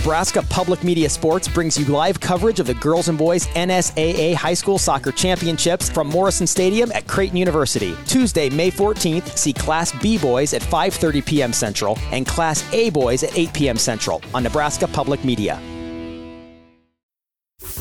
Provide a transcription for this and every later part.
Nebraska Public Media Sports brings you live coverage of the girls and boys NSAA High School Soccer Championships from Morrison Stadium at Creighton University. Tuesday, May 14th, see Class B boys at 5:30 p.m. Central and Class A boys at 8 p.m. Central on Nebraska Public Media.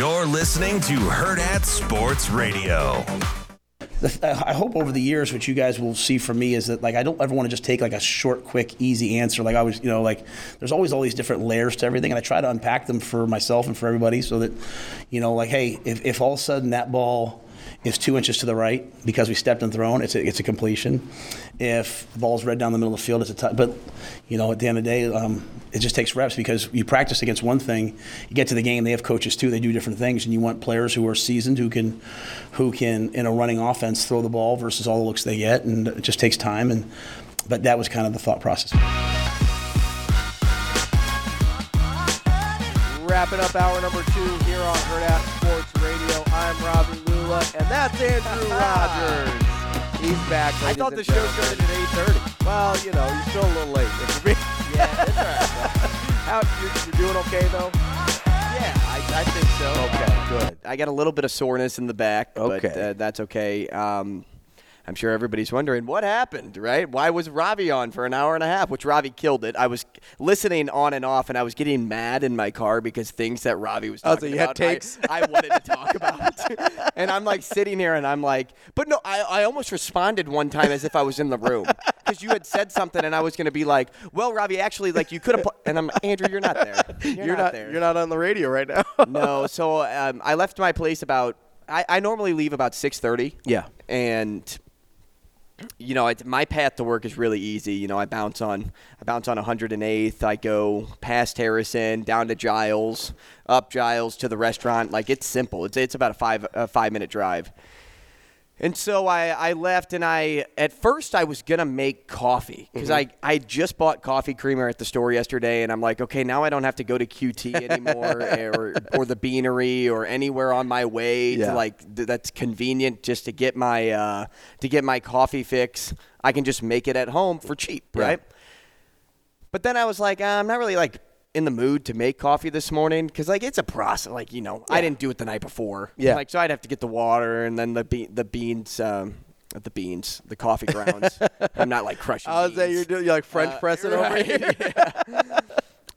You're listening to Hurrdat Sports Radio. Uh, I hope over the years, what you guys will see from me is that like I don't ever want to just take like a short, quick, easy answer. Like I was, you know, like there's always all these different layers to everything, and I try to unpack them for myself and for everybody, so that, you know, like hey, if, if all of a sudden that ball is two inches to the right because we stepped and thrown, it's a, it's a completion. If the ball's red down the middle of the field, it's a touch. But you know, at the end of the day, um, it just takes reps because you practice against one thing, you get to the game, they have coaches too, they do different things, and you want players who are seasoned who can, who can in a running offense throw the ball versus all the looks they get, and it just takes time. And but that was kind of the thought process. Wrapping up hour number two here on Hurrdat Sports Radio. I'm Ravi And that's Andrew Rogers. He's back. I thought the show started at 8.30. Well, you know, you're still a little late. Yeah, it's all right. How, you're, you're doing okay, though? Yeah, I, I think so. Okay, good. I got a little bit of soreness in the back, but uh, that's okay. Um, I'm sure everybody's wondering what happened, right? Why was Ravi on for an hour and a half? Which Ravi killed it. I was listening on and off, and I was getting mad in my car because things that Ravi was Oh, so talking you about, I- takes? I, wanted to talk about. and I'm like sitting here, and I'm like, but no, I, I almost responded one time as if I was in the room because you had said something, and I was going to be like, well, Ravi, actually, like you could have, pl-. and I'm Andrew, you're not there. You're, You're not. there You're not on the radio right now. no, so um, I left my place about. I, I normally leave about six thirty. Yeah. and you know, my path to work is really easy. You know, I bounce on I bounce on 108th. I go past Harrison, down to Giles, up Giles to the restaurant. Like it's simple. It's it's about a five a five minute drive. And so I, I left, and I at first I was gonna make coffee because I, I just bought coffee creamer at the store yesterday, and I'm like, okay, now I don't have to go to QT anymore or or the Beanery or anywhere on my way Yeah. to like th- that's convenient just to get my uh, to get my coffee fix. I can just make it at home for cheap, Yeah. right? But then I was like, uh, I'm not really like in the mood to make coffee this morning because like it's a process. Like you know, I didn't do it the night before. Yeah. Like so, I'd have to get the water and then the be- the beans. Um, the beans, the coffee grounds. I'm not like crushing. I was saying beans. you're doing you're like French Uh, pressing over right, here.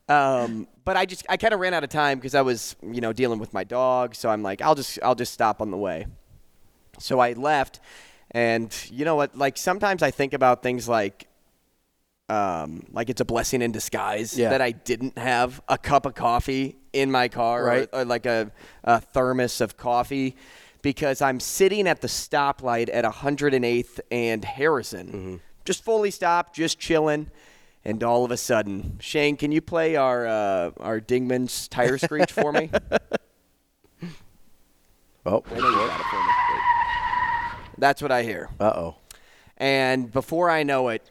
Um, but I just I kind of ran out of time because I was you know dealing with my dog. So I'm like I'll just I'll just stop on the way. So I left, and you know what? Like sometimes I think about things like. Um, like it's a blessing in disguise Yeah. that I didn't have a cup of coffee in my car, Right. or, or like a, a thermos of coffee, because I'm sitting at the stoplight at 108th and Harrison, Mm-hmm. just fully stopped, just chilling. And all of a sudden, Shane, can you play our uh, our Dingman's tire screech for me? Oh, I know you got it for me. That's what I hear. uh oh. And before I know it,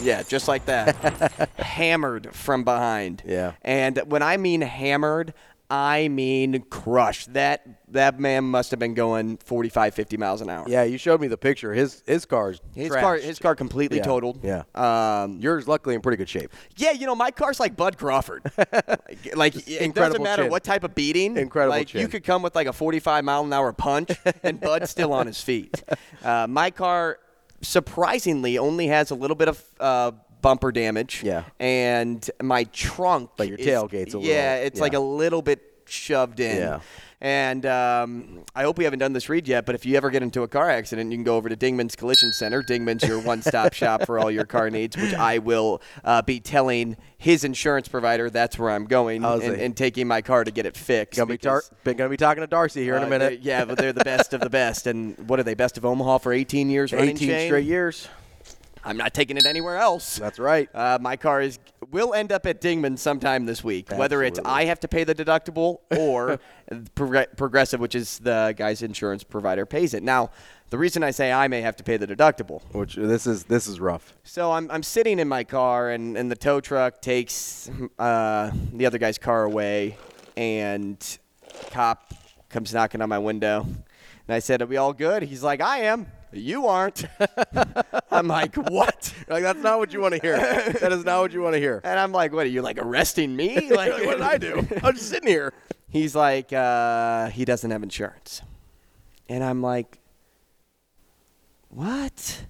yeah, just like that, hammered from behind. Yeah. And when I mean hammered, I mean crushed. That that man must have been going 45, 50 miles an hour. Yeah, you showed me the picture. His his car's His car, his car completely Yeah, totaled. yeah. Um, Yours, luckily, in pretty good shape. yeah, you know, my car's like Bud Crawford. like, like it doesn't matter chin. what type of beating. Incredible Like you could come with like a 45 mile an hour punch, and Bud's still on his feet. Uh, my car, surprisingly only has a little bit of uh, bumper damage. Yeah. and my trunk. But your is- tailgate's a little- Yeah, it's like a little bit shoved in. Yeah. And um, I hope we haven't done this read yet, but if you ever get into a car accident, you can go over to Dingman's Collision Center. Dingman's your one-stop shop for all your car needs, which I will uh, be telling his insurance provider that's where I'm going and, and taking my car to get it fixed. Gonna be, tar- gonna be talking to Darcy here in uh, a minute. Yeah, but they're the best of the best. And what are they? Best of Omaha for 18 years running 18 Shane? straight years. I'm not taking it anywhere else. That's right. Uh, my car is will end up at Dingman sometime this week. Whether it's I have to pay the deductible or Prog- Progressive, which is the guy's insurance provider, pays it. Now, the reason I say I may have to pay the deductible. Which this is this is rough. So I'm, I'm sitting in my car, and, and the tow truck takes uh, the other guy's car away, and cop comes knocking on my window. And I said, Are we all good? He's like, I am. You aren't. I'm like, What? Like that's not what you want to hear. that is not what you want to hear. And I'm like, What are you like arresting me? Like, what did I do? I'm just sitting here. He's like, uh, He doesn't have insurance. And I'm like, What?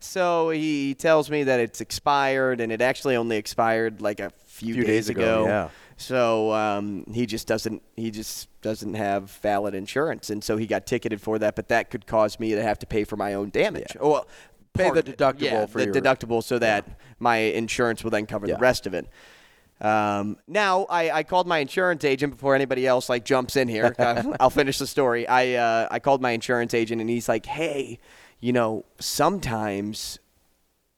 So he tells me that it's expired, and it actually only expired like a few, Few days ago, yeah. So um, he just doesn't he just doesn't have valid insurance, and so he got ticketed for that. But that could cause me to have to pay for my own damage. Yeah. Well, Pay the deductible Yeah, for the your- deductible, so that my insurance will then cover Yeah. the rest of it. Um, now I, I called my insurance agent before anybody else like jumps in here. I'll finish the story. I uh, I called my insurance agent and he's like, "Hey, you know, sometimes."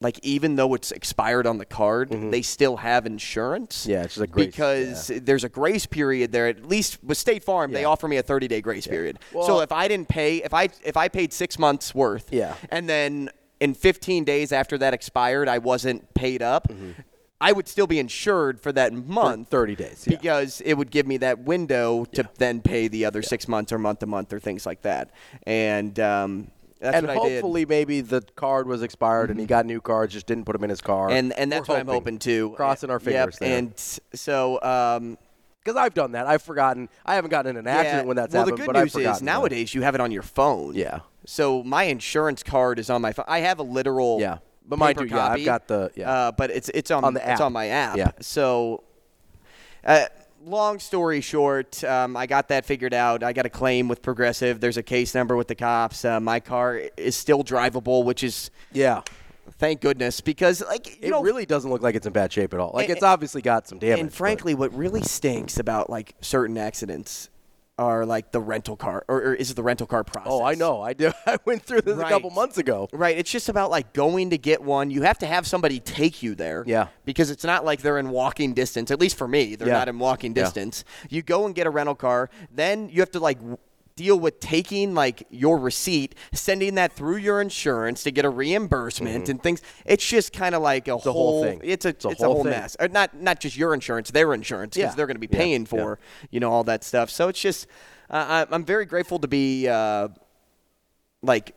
Like even though it's expired on the card, they still have insurance. Mm-hmm. Yeah, it's just a grace- because there's a grace period there. At least with State Farm, they offer me a 30 day grace period. so if I didn't pay, if I if I paid six months worth, Yeah. and then in 15 days after that expired, I wasn't paid up. I would still be insured for that month, 30 days, yeah. because it would give me that window to then pay the other six months or month to month or things like that. And um, that's and what I did. hopefully maybe the card was expired and he got new cards, just didn't put them in his car. and and that's We're what I'm hoping to. Crossing our Yep, fingers there. And so. Um, because I've done that, I've forgotten. I haven't gotten in an accident Yeah. when that's well, happened. the good but news is that. nowadays you have it on your phone. Yeah. So my insurance card is on my phone. I have a literal. Yeah. But mine paper too, yeah, I've got the- yeah. Uh, but it's it's on, On the It's on my app. Yeah. So. Uh, Long story short, um, I got that figured out. I got a claim with Progressive. There's a case number with the cops. Uh, my car is still drivable, which is Yeah. thank goodness because like you It know, really doesn't look like it's in bad shape at all. Like And- it's obviously got some damage. and but- frankly, what really stinks about like certain accidents are like the rental car, or, or is it the rental car process? oh, I know. I did. I went through this Right. a couple months ago. Right. It's just about like going to get one. You have to have somebody take you there. Yeah. Because it's not like they're in walking distance. At least for me, they're Yeah. not in walking Yeah. distance. You go and get a rental car. Then you have to like deal with taking like your receipt, sending that through your insurance to get a reimbursement and things. It's just kind of like a, Mm-hmm. whole thing. It's a It's a it's a whole whole mess. Or not not just your insurance, their insurance because Yeah. they're going to be paying Yeah. for you know all that stuff. So it's just uh, I- I'm very grateful to be uh, like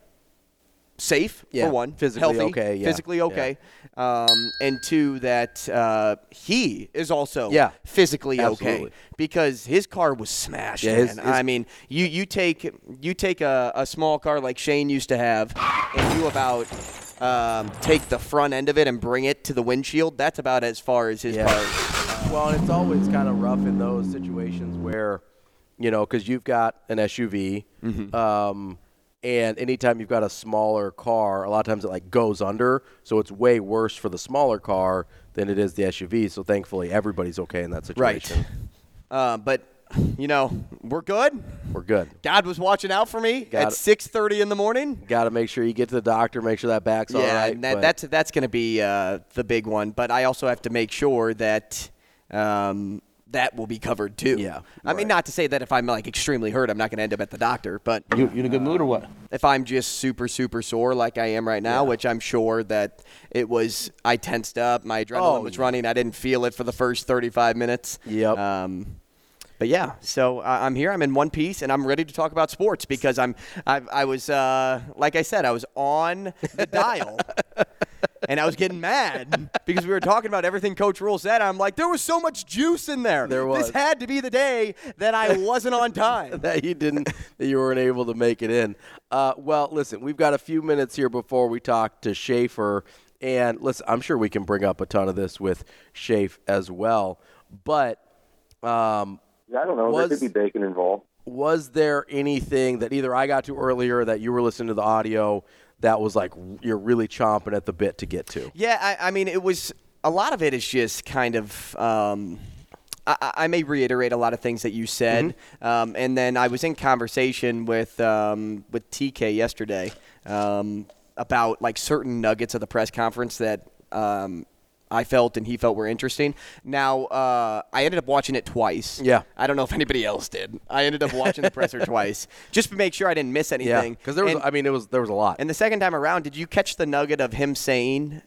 safe Yeah, for one, physically healthy, okay, yeah, physically okay, um, and two that uh, he is also Yeah, physically absolutely. okay because his car was smashed. Yeah, his- man. his- I mean, you you take you take a, a small car like Shane used to have, and you about. Um, take the front end of it and bring it to the windshield. That's about as far as his Yeah. car. Well, and it's always kind of rough in those situations where, you know, because you've got an SUV, Mm-hmm. um, and anytime you've got a smaller car, a lot of times it like goes under, so it's way worse for the smaller car than it is the SUV. So thankfully, everybody's okay in that situation. Uh, but you know, we're good. We're good. God was watching out for me Got at 6:30 in the morning. Got to make sure you get to the doctor, make sure that back's all yeah, right. and that, that's that's going to be uh, the big one. But I also have to make sure that um, that will be covered too. Yeah, I mean, not to say that if I'm like extremely hurt, I'm not going to end up at the doctor. But You, you in a good mood or what? if I'm just super super sore like I am right now, which I'm sure that it was, I tensed up, my adrenaline Oh, was yeah. running, I didn't feel it for the first 35 minutes. Yep. Um, but yeah, so uh, I'm here. I'm in one piece, and I'm ready to talk about sports because I'm. I, I was, uh, like I said, I was on the dial, and I was getting mad because we were talking about everything Coach Rhule said. I'm like, there was so much juice in there. There was. This had to be the day that I wasn't on time. that you didn't that you weren't able to make it in. Uh, well, listen, we've got a few minutes here before we talk to Schaefer, and listen, I'm sure we can bring up a ton of this with Schaefer as well. But um, I don't know. Was- there could be bacon involved. was there anything that either I got to earlier that you were listening to the audio that was like you're really chomping at the bit to get to? Yeah, I, I mean, it was a lot of it is just kind of. Um, I, I may reiterate a lot of things that you said, um, and then I was in conversation with um, with TK yesterday um, about like certain nuggets of the press conference that um, I felt and he felt were interesting. Now uh, I ended up watching it twice. Yeah. I don't know if anybody else did. I ended up watching the presser twice just to make sure I didn't miss Yeah, anything. because there was. And- I mean, it was there was a lot. and the second time around, did you catch the nugget of him saying,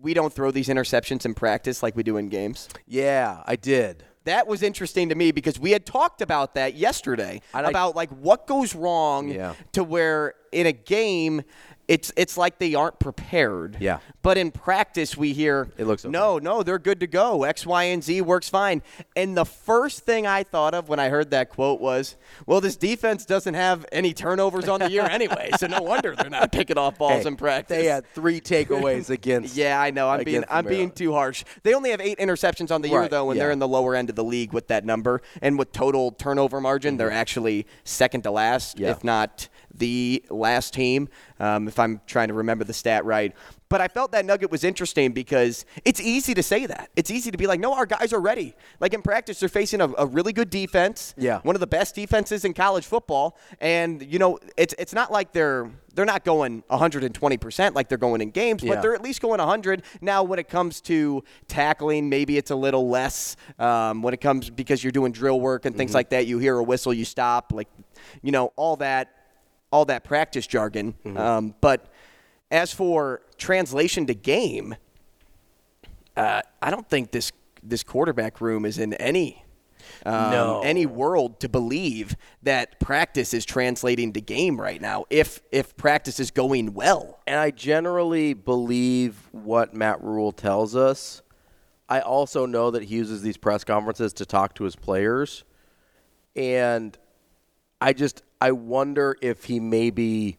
"We don't throw these interceptions in practice like we do in games"? yeah, I did. That was interesting to me because we had talked about that yesterday I- about like what goes wrong Yeah. to where in a game it's it's like they aren't prepared. Yeah. But in practice we hear It looks okay. no, no, they're good to go. X, Y, and Z works fine. And the first thing I thought of when I heard that quote was, well, this defense doesn't have any turnovers on the year anyway, so no wonder they're not picking off balls Hey, in practice. They had three takeaways against. Yeah, I know. I'm being I'm being too harsh. They only have eight interceptions on the year Right, though, and yeah. they're in the lower end of the league with that number. And with total turnover margin, they're actually second to last, Mm-hmm. Yeah. if not the last team. Um, if I'm trying to remember the stat right. But I felt that nugget was interesting because it's easy to say that. It's easy to be like, no, our guys are ready. Like in practice, they're facing a, a really good defense. Yeah. One of the best defenses in college football. And, you know, it's it's not like they're they're not going 120% like they're going in games, Yeah. but they're at least going 100. Now, when it comes to tackling, maybe it's a little less. Um, when it comes because you're doing drill work and things like that, you hear a whistle, you stop, like, you know, all that, all that practice jargon. Um, but as for translation to game, uh, I don't think this this quarterback room is in any. Um, No. any world to believe that practice is translating to game right now if if practice is going well And I generally believe what Matt Rhule tells us. I also know that he uses these press conferences to talk to his players. And I just I wonder if he maybe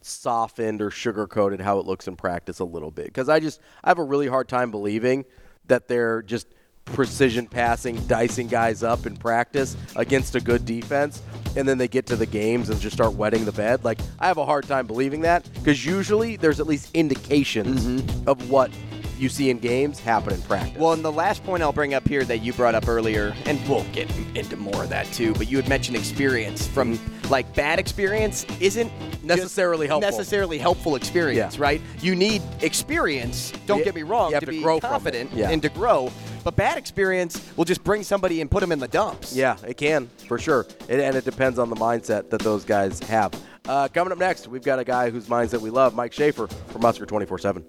softened or sugarcoated how it looks in practice a little bit because I just I have a really hard time believing that they're just precision passing, dicing guys up in practice against a good defense, and then they get to the games and just start wetting the bed. Like I have a hard time believing that because usually there's at least indications mm-hmm. of what you see in games happen in practice. Well, and the last point I'll bring up here that you brought up earlier, and we'll get into more of that too, but you had mentioned experience from like bad experience isn't Necessarily helpful. Necessarily helpful experience, Yeah. right? You need experience. Don't You- get me wrong you have to, to be grow confident Yeah. and to grow, but bad experience will just bring somebody and put them in the dumps. Yeah, it can for sure, it, and it depends on the mindset that those guys have. Uh, coming up next, we've got a guy whose mindset we love, Mike Schaefer from Husker twenty four seven.